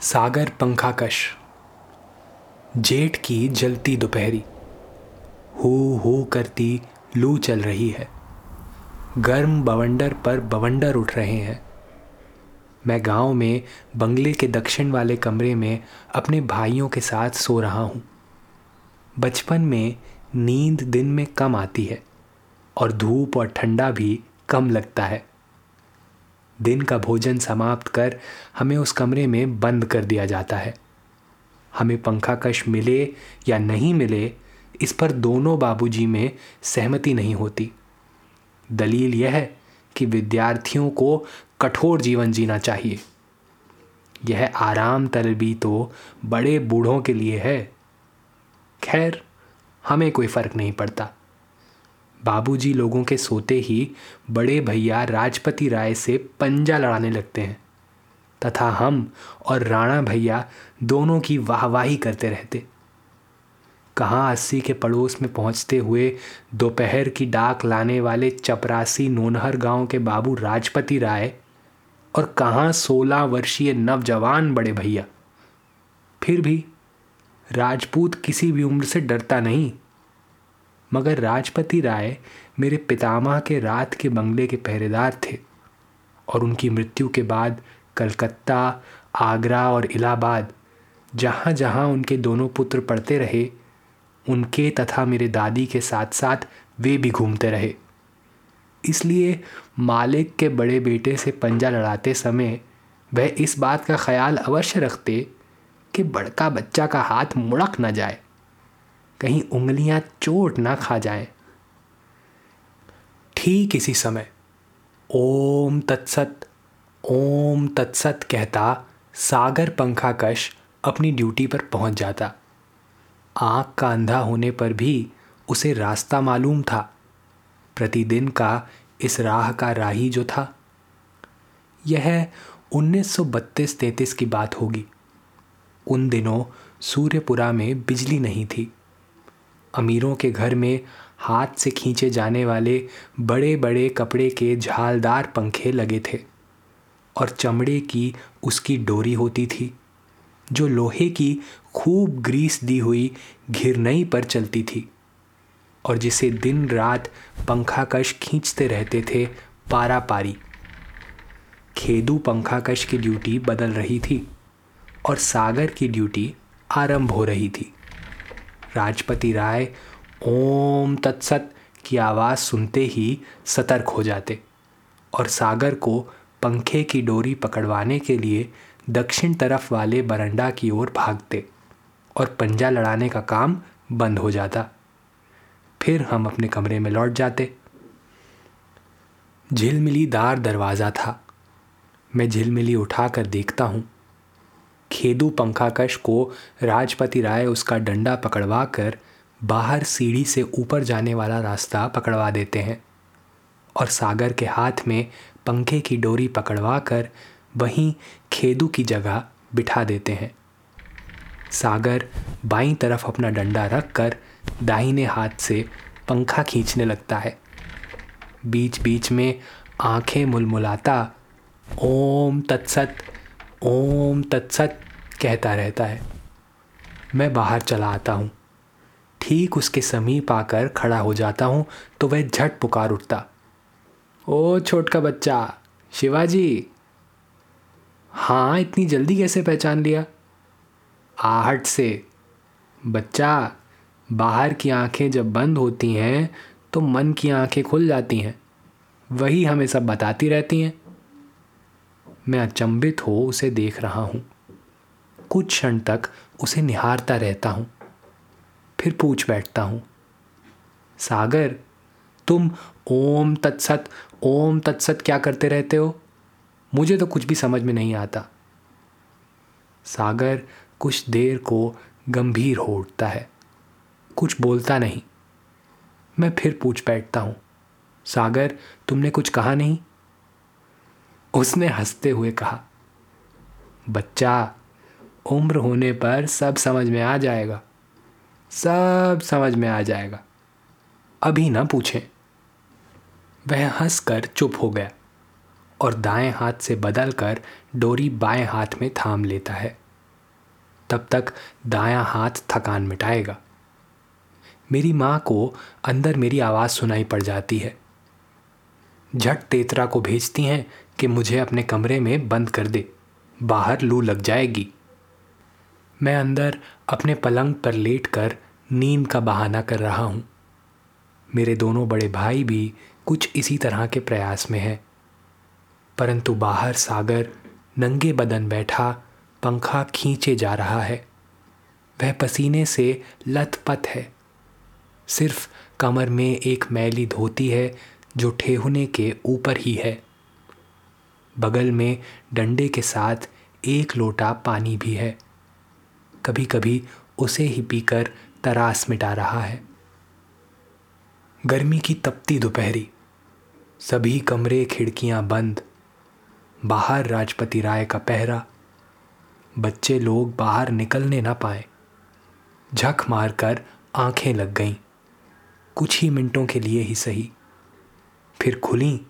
सागर पंखाकश। जेठ की जलती दोपहरी। हो हो करती लू चल रही है। गर्म बवंडर पर बवंडर उठ रहे हैं। मैं गाँव में बंगले के दक्षिण वाले कमरे में अपने भाइयों के साथ सो रहा हूँ। बचपन में नींद दिन में कम आती है और धूप और ठंडा भी कम लगता है। दिन का भोजन समाप्त कर हमें उस कमरे में बंद कर दिया जाता है। हमें पंखा कश मिले या नहीं मिले, इस पर दोनों बाबूजी में सहमति नहीं होती। दलील यह है कि विद्यार्थियों को कठोर जीवन जीना चाहिए। यह आराम तलबी तो बड़े बूढ़ों के लिए है। खैर, हमें कोई फ़र्क नहीं पड़ता। बाबूजी लोगों के सोते ही बड़े भैया राजपति राय से पंजा लड़ाने लगते हैं। तथा हम और राणा भैया दोनों की वाहवाही करते रहते। कहाँ अस्सी के पड़ोस में पहुँचते हुए दोपहर की डाक लाने वाले चपरासी नोनहर गाँव के बाबू राजपति राय और कहाँ सोलह वर्षीय नवजवान बड़े भैया। फिर भी राजपूत किसी भी उम्र से डरता नहीं। मगर राजपति राय मेरे पितामह के रात के बंगले के पहरेदार थे और उनकी मृत्यु के बाद कलकत्ता, आगरा और इलाहाबाद जहाँ जहाँ उनके दोनों पुत्र पढ़ते रहे, उनके तथा मेरे दादी के साथ साथ वे भी घूमते रहे। इसलिए मालिक के बड़े बेटे से पंजा लड़ाते समय वह इस बात का ख्याल अवश्य रखते कि बड़का बच्चा का हाथ मुड़क न जाए। कहीं उंगलियाँ चोट ना खा जाए। ठीक इसी समय, ओम तत्सत ओम तत्सत कहता, सागर पंखाकश अपनी ड्यूटी पर पहुँच जाता। आँख का अंधा होने पर भी उसे रास्ता मालूम था। प्रतिदिन का इस राह का राही जो था। यह 1932-33 की बात होगी। उन दिनों सूर्यपुरा में बिजली नहीं थी। अमीरों के घर में हाथ से खींचे जाने वाले बड़े बड़े कपड़े के झालदार पंखे लगे थे और चमड़े की उसकी डोरी होती थी, जो लोहे की खूब ग्रीस दी हुई घिरनई पर चलती थी और जिसे दिन रात पंखाकश खींचते रहते थे पारा पारी खेदू पंखाकश की ड्यूटी बदल रही थी और सागर की ड्यूटी आरंभ हो रही थी। राजपति राय ओम तत्सत की आवाज़ सुनते ही सतर्क हो जाते और सागर को पंखे की डोरी पकड़वाने के लिए दक्षिण तरफ़ वाले बरंडा की ओर भागते और पंजा लड़ाने का काम बंद हो जाता। फिर हम अपने कमरे में लौट जाते। झिलमिली दार दरवाज़ा था। मैं झिलमिली उठाकर देखता हूँ। खेदू पंखाकश को राजपति राय उसका डंडा पकड़वा कर बाहर सीढ़ी से ऊपर जाने वाला रास्ता पकड़वा देते हैं और सागर के हाथ में पंखे की डोरी पकड़वा कर वहीं खेदू की जगह बिठा देते हैं। सागर बाईं तरफ़ अपना डंडा रख कर दाहिने हाथ से पंखा खींचने लगता है। बीच बीच में आँखें मुलमुलाता, ओम तत्सत। ओम तत्सत कहता रहता है। मैं बाहर चला आता हूँ। ठीक उसके समीप आकर खड़ा हो जाता हूँ तो वह झट पुकार उठता। ओ छोटका बच्चा, शिवाजी! हाँ इतनी जल्दी कैसे पहचान लिया? आहट से। बच्चा, बाहर की आँखें जब बंद होती हैं तो मन की आँखें खुल जाती हैं। वही हमें सब बताती रहती हैं। मैं अचंभित हो उसे देख रहा हूँ। कुछ क्षण तक उसे निहारता रहता हूँ। फिर पूछ बैठता हूँ, सागर, तुम ओम तत्सत ओम तत्सत क्या करते रहते हो? मुझे तो कुछ भी समझ में नहीं आता। सागर कुछ देर को गंभीर हो उठता है। कुछ बोलता नहीं। मैं फिर पूछ बैठता हूँ, सागर, तुमने कुछ कहा नहीं? उसने हँसते हुए कहा, बच्चा, उम्र होने पर सब समझ में आ जाएगा। सब समझ में आ जाएगा। अभी ना पूछें। वह हंसकर चुप हो गया और दाएँ हाथ से बदलकर डोरी बाएँ हाथ में थाम लेता है। तब तक दायां हाथ थकान मिटाएगा। मेरी माँ को अंदर मेरी आवाज़ सुनाई पड़ जाती है। झट तेतरा को भेजती हैं कि मुझे अपने कमरे में बंद कर दे। बाहर लू लग जाएगी। मैं अंदर अपने पलंग पर लेट कर नींद का बहाना कर रहा हूँ। मेरे दोनों बड़े भाई भी कुछ इसी तरह के प्रयास में हैं। परंतु बाहर सागर नंगे बदन बैठा पंखा खींचे जा रहा है। वह पसीने से लथपथ है। सिर्फ़ कमर में एक मैली धोती है जो ठेहुने के ऊपर ही है। बगल में डंडे के साथ एक लोटा पानी भी है। कभी कभी उसे ही पीकर तरास मिटा रहा है। गर्मी की तपती दोपहरी। सभी कमरे खिड़कियाँ बंद। बाहर राजपति राय का पहरा। बच्चे लोग बाहर निकलने ना पाए। झक मारकर आँखें लग गईं। कुछ ही मिनटों के लिए ही सही। फिर खुली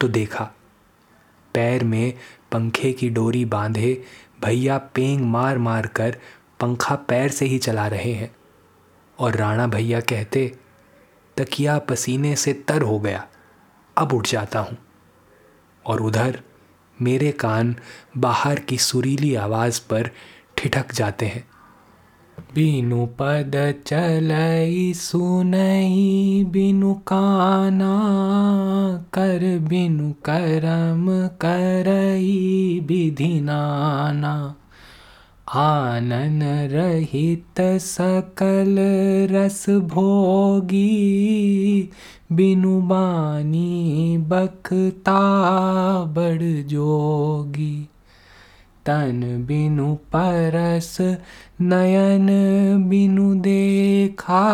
तो देखा पैर में पंखे की डोरी बांधे, भैया पेंग मार मार कर पंखा पैर से ही चला रहे हैं। और राणा भैया कहते, तकिया पसीने से तर हो गया, अब उठ जाता हूँ। और उधर मेरे कान बाहर की सुरीली आवाज़ पर ठिठक जाते हैं। बिनु पद बिनु काना कर बिनु करम करई विधि नाना आनन रहित सकल रस भोगी बिनु बानी बखता बड़ जोगी तन बिनु परस, नयन बिनु देखा।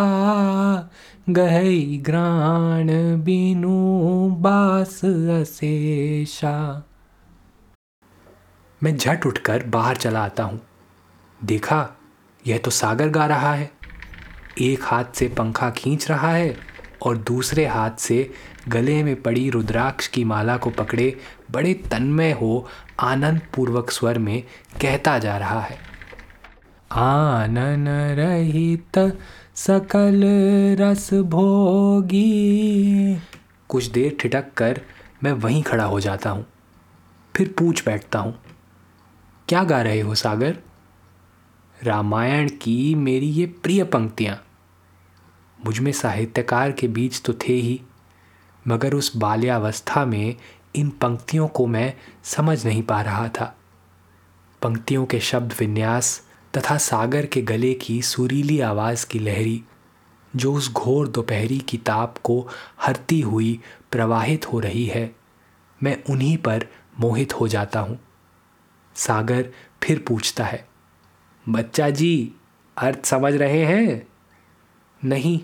गहई ग्राण बिनु बास अशेषा। मैं झट उठकर बाहर चला आता हूँ। देखा, यह तो सागर गा रहा है। एक हाथ से पंखा खींच रहा है। और दूसरे हाथ से गले में पड़ी रुद्राक्ष की माला को पकड़े बड़े तन्मय हो आनंद पूर्वक स्वर में कहता जा रहा है। आनन रहित सकल रस भोगी। कुछ देर ठिटक कर मैं वहीं खड़ा हो जाता हूँ। फिर पूछ बैठता हूँ, क्या गा रहे हो सागर? रामायण की मेरी ये प्रिय पंक्तियाँ मुझमें साहित्यकार के बीच तो थे ही, मगर उस बाल्यावस्था में इन पंक्तियों को मैं समझ नहीं पा रहा था। पंक्तियों के शब्द विन्यास तथा सागर के गले की सुरीली आवाज़ की लहरी, जो उस घोर दोपहरी की ताप को हरती हुई प्रवाहित हो रही है, मैं उन्हीं पर मोहित हो जाता हूँ। सागर फिर पूछता है, बच्चा जी, अर्थ समझ रहे हैं? नहीं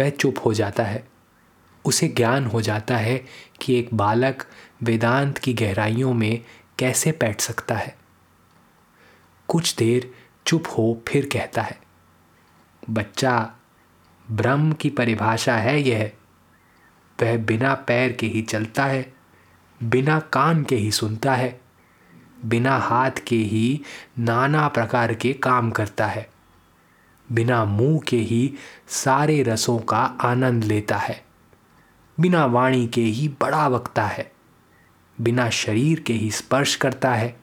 वह चुप हो जाता है। उसे ज्ञान हो जाता है कि एक बालक वेदांत की गहराइयों में कैसे बैठ सकता है। कुछ देर चुप हो फिर कहता है, बच्चा, ब्रह्म की परिभाषा है यह। वह बिना पैर के ही चलता है, बिना कान के ही सुनता है, बिना हाथ के ही नाना प्रकार के काम करता है। बिना मुँह के ही सारे रसों का आनंद लेता है। बिना वाणी के ही बड़ा वक्ता है। बिना शरीर के ही स्पर्श करता है।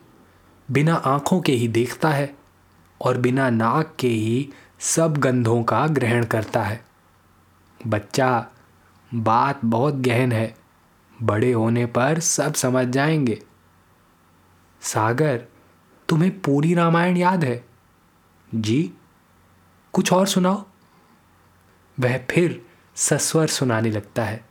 बिना आँखों के ही देखता है। और बिना नाक के ही सब गंधों का ग्रहण करता है। बच्चा, बात बहुत गहन है। बड़े होने पर सब समझ जाएँगे। सागर, तुम्हें पूरी रामायण याद है? जी कुछ और सुनाओ। वह फिर सस्वर सुनाने लगता है।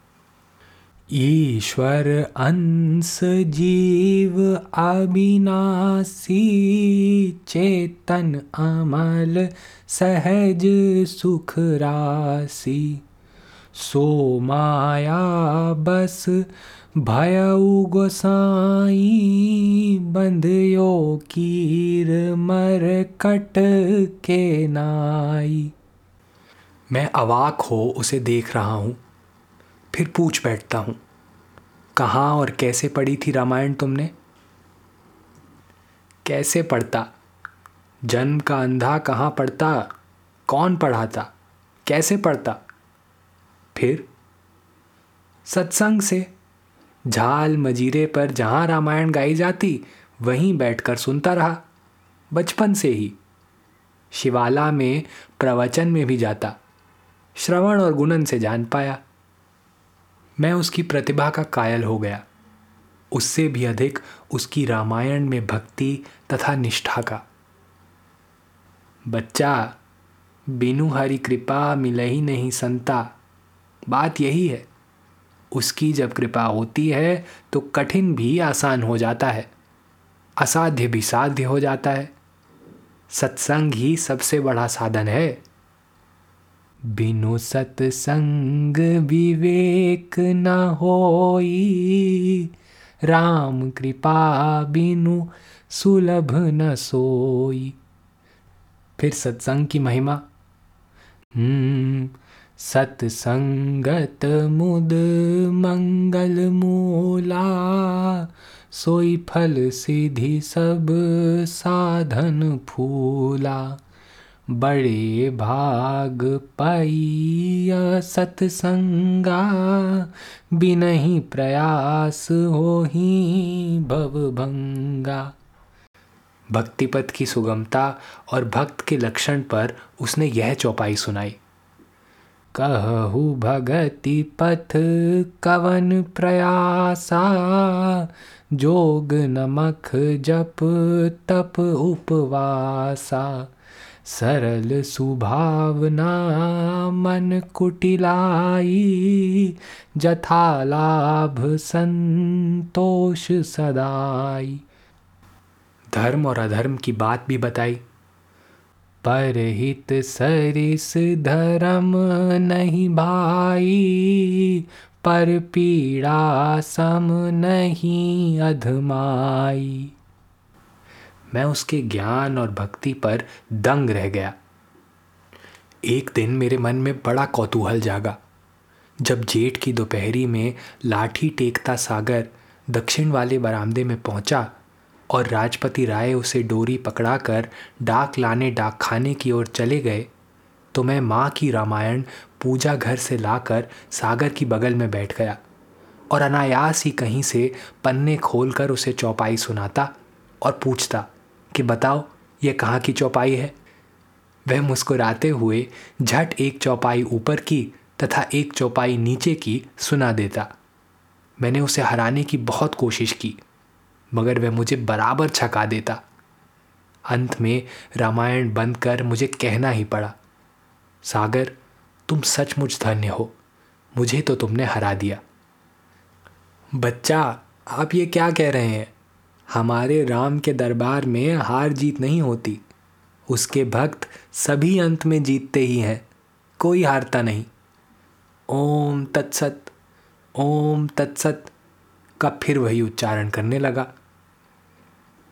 ईश्वर अंश जीव अविनाशी, चेतन अमल सहज सुख राशि। सो माया बस भय गोसाई बंधयो कीर मर कट के नाई। मैं अवाक हो उसे देख रहा हूँ, फिर पूछ बैठता हूँ, कहाँ और कैसे पढ़ी थी रामायण तुमने? कैसे पढ़ता? जन्म का अंधा कहाँ पढ़ता कौन पढ़ाता? कैसे पढ़ता? फिर, सत्संग से झाल मजीरे पर जहाँ रामायण गाई जाती, वहीं बैठकर सुनता रहा, बचपन से ही। शिवाला में प्रवचन में भी जाता, श्रवण और गुणन से जान पाया। मैं उसकी प्रतिभा का कायल हो गया। उससे भी अधिक उसकी रामायण में भक्ति तथा निष्ठा का। बच्चा, बिनु हरि कृपा मिल ही नहीं संता, बात यही है। उसकी जब कृपा होती है तो कठिन भी आसान हो जाता है। असाध्य भी साध्य हो जाता है। सत्संग ही सबसे बड़ा साधन है। बिनु सत्संग विवेक न होई। राम कृपा बिनु सुलभ न सोई। फिर सत्संग की महिमा। हम्म सत्संगत मुद मंगल मूला, सोई फल सिद्धि सब साधन फूला। बड़े भाग पाई सत्संगा, बिनही प्रयास हो ही भंगा। भक्तिपथ की सुगमता और भक्त के लक्षण पर उसने यह चौपाई सुनाई। कहु भगति पथ कवन प्रयासा, जोग नमक जप तप उपवासा। सरल सुभावना मन कुटिलाई, जथा लाभ संतोष सदाई। धर्म और अधर्म की बात भी बताई। परहित सरिस धर्म नहीं भाई, पर पीड़ा सम नहीं अधमाई। मैं उसके ज्ञान और भक्ति पर दंग रह गया। एक दिन मेरे मन में बड़ा कौतूहल जागा। जब जेठ की दोपहरी में लाठी टेकता सागर दक्षिण वाले बरामदे में पहुँचा और राजपति राय उसे डोरी पकड़ाकर डाक लाने डाक खाने की ओर चले गए। तो मैं माँ की रामायण पूजा घर से लाकर सागर की बगल में बैठ गया और अनायास ही कहीं से पन्ने खोलकर उसे चौपाई सुनाता और पूछता कि बताओ, ये कहाँ की चौपाई है? वह मुस्कुराते हुए झट एक चौपाई ऊपर की तथा एक चौपाई नीचे की सुना देता। मैंने उसे हराने की बहुत कोशिश की। मगर वह मुझे बराबर छका देता। अंत में रामायण बंद कर मुझे कहना ही पड़ा, सागर, तुम सचमुच धन्य हो। मुझे तो तुमने हरा दिया। बच्चा, आप ये क्या कह रहे हैं? हमारे राम के दरबार में हार जीत नहीं होती। उसके भक्त सभी अंत में जीतते ही हैं। कोई हारता नहीं। ओम तत्सत ओम तत्सत का फिर वही उच्चारण करने लगा।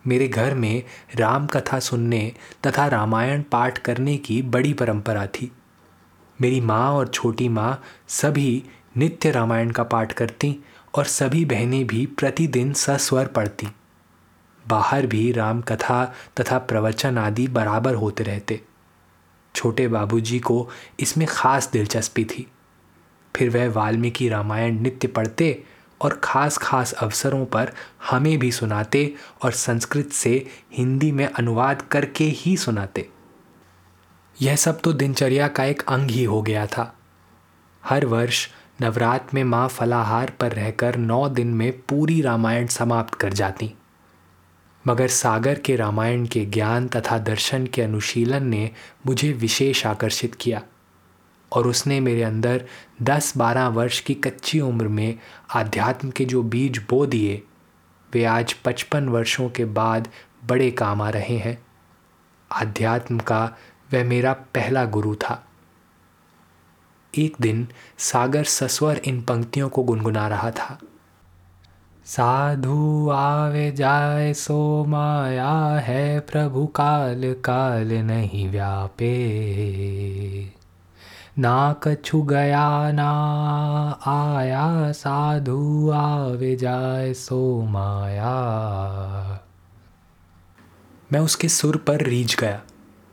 मेरे घर में राम कथा सुनने तथा रामायण पाठ करने की बड़ी परंपरा थी। मेरी माँ और छोटी माँ सभी नित्य रामायण का पाठ करती और सभी बहनें भी प्रतिदिन सस्वर पढ़ती। बाहर भी राम कथा तथा प्रवचन आदि बराबर होते रहते। छोटे बाबूजी को इसमें खास दिलचस्पी थी। फिर वह वाल्मीकि रामायण नित्य पढ़ते और ख़ास ख़ास अवसरों पर हमें भी सुनाते और संस्कृत से हिंदी में अनुवाद करके ही सुनाते। यह सब तो दिनचर्या का एक अंग ही हो गया था। हर वर्ष नवरात्र में माँ फलाहार पर रहकर नौ दिन में पूरी रामायण समाप्त कर जाती। मगर सागर के रामायण के ज्ञान तथा दर्शन के अनुशीलन ने मुझे विशेष आकर्षित किया। और उसने मेरे अंदर दस बारह वर्ष की कच्ची उम्र में आध्यात्म के जो बीज बो दिए, वे आज पचपन वर्षों के बाद बड़े काम आ रहे हैं। आध्यात्म का वह मेरा पहला गुरु था। एक दिन सागर सस्वर इन पंक्तियों को गुनगुना रहा था। साधु आवे जाए सो माया है, प्रभु काल काल नहीं व्यापे। ना कछु गया ना आया साधु आवे जाए सो माया। मैं उसके सुर पर रीझ गया,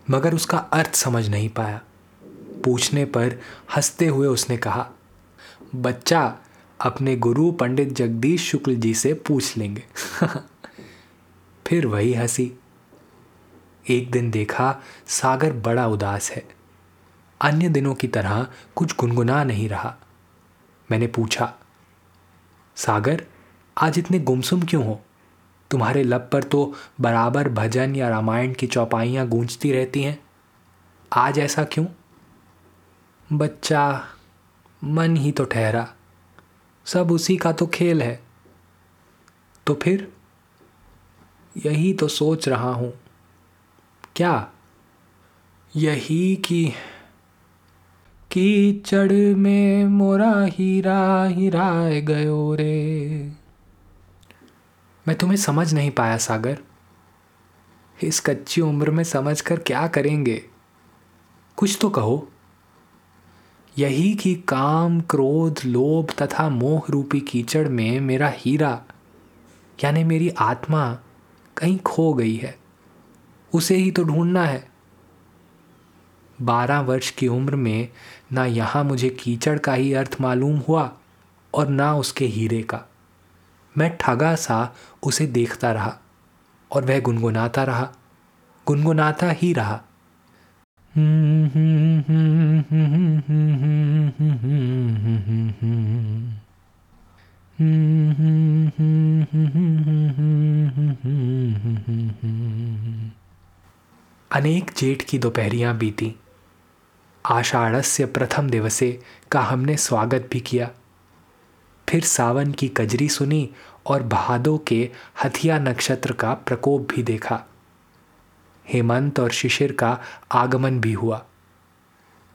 मगर उसका अर्थ समझ नहीं पाया। पूछने पर हँसते हुए उसने कहा, बच्चा, अपने गुरु पंडित जगदीश शुक्ल जी से पूछ लेंगे। फिर वही हँसी। एक दिन देखा सागर बड़ा उदास है। अन्य दिनों की तरह कुछ गुनगुना नहीं रहा। मैंने पूछा, सागर, आज इतने गुमसुम क्यों हो? तुम्हारे लब पर तो बराबर भजन या रामायण की चौपाइयाँ गूंजती रहती हैं। आज ऐसा क्यों? बच्चा, मन ही तो ठहरा। सब उसी का तो खेल है। तो फिर? यही तो सोच रहा हूँ। क्या? यही कि कीचड़ में मोरा हीरा हिराए गयो रे। मैं तुम्हें समझ नहीं पाया, सागर। इस कच्ची उम्र में समझकर क्या करेंगे? कुछ तो कहो। यही कि काम, क्रोध, लोभ तथा मोह रूपी कीचड़ में मेरा हीरा, यानी मेरी आत्मा, कहीं खो गई है। उसे ही तो ढूंढना है। बारह वर्ष की उम्र में ना यहाँ मुझे कीचड़ का ही अर्थ मालूम हुआ और ना उसके हीरे का। मैं ठगा सा उसे देखता रहा और वह गुनगुनाता रहा। गुनगुनाता ही रहा। अनेक जेठ की दोपहरियाँ बीती। आषाढ़स्य प्रथम दिवसे का हमने स्वागत भी किया। फिर सावन की कजरी सुनी और भादों के हथिया नक्षत्र का प्रकोप भी देखा। हेमंत और शिशिर का आगमन भी हुआ।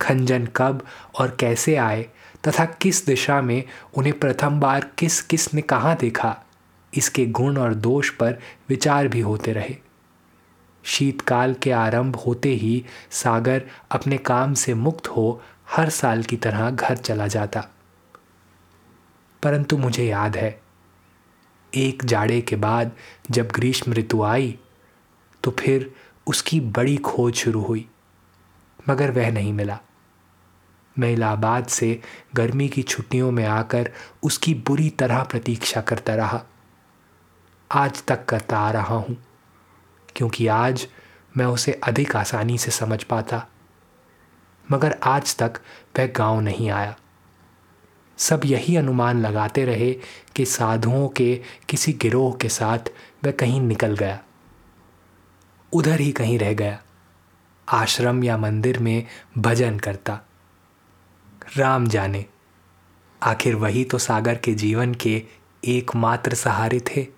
खंजन कब और कैसे आए तथा किस दिशा में उन्हें प्रथम बार किस किस ने कहाँ देखा, इसके गुण और दोष पर विचार भी होते रहे। शीतकाल के आरंभ होते ही सागर अपने काम से मुक्त हो हर साल की तरह घर चला जाता। परंतु मुझे याद है, एक जाड़े के बाद जब ग्रीष्म ऋतु आई तो फिर उसकी बड़ी खोज शुरू हुई, मगर वह नहीं मिला। मैं इलाहाबाद से गर्मी की छुट्टियों में आकर उसकी बुरी तरह प्रतीक्षा करता रहा। आज तक करता आ रहा हूँ। क्योंकि आज मैं उसे अधिक आसानी से समझ पाता। मगर आज तक वह गाँव नहीं आया। सब यही अनुमान लगाते रहे कि साधुओं के, किसी गिरोह के साथ वह कहीं निकल गया। उधर ही कहीं रह गया। आश्रम या मंदिर में भजन करता। राम जाने। आखिर वही तो सागर के जीवन के एकमात्र सहारे थे।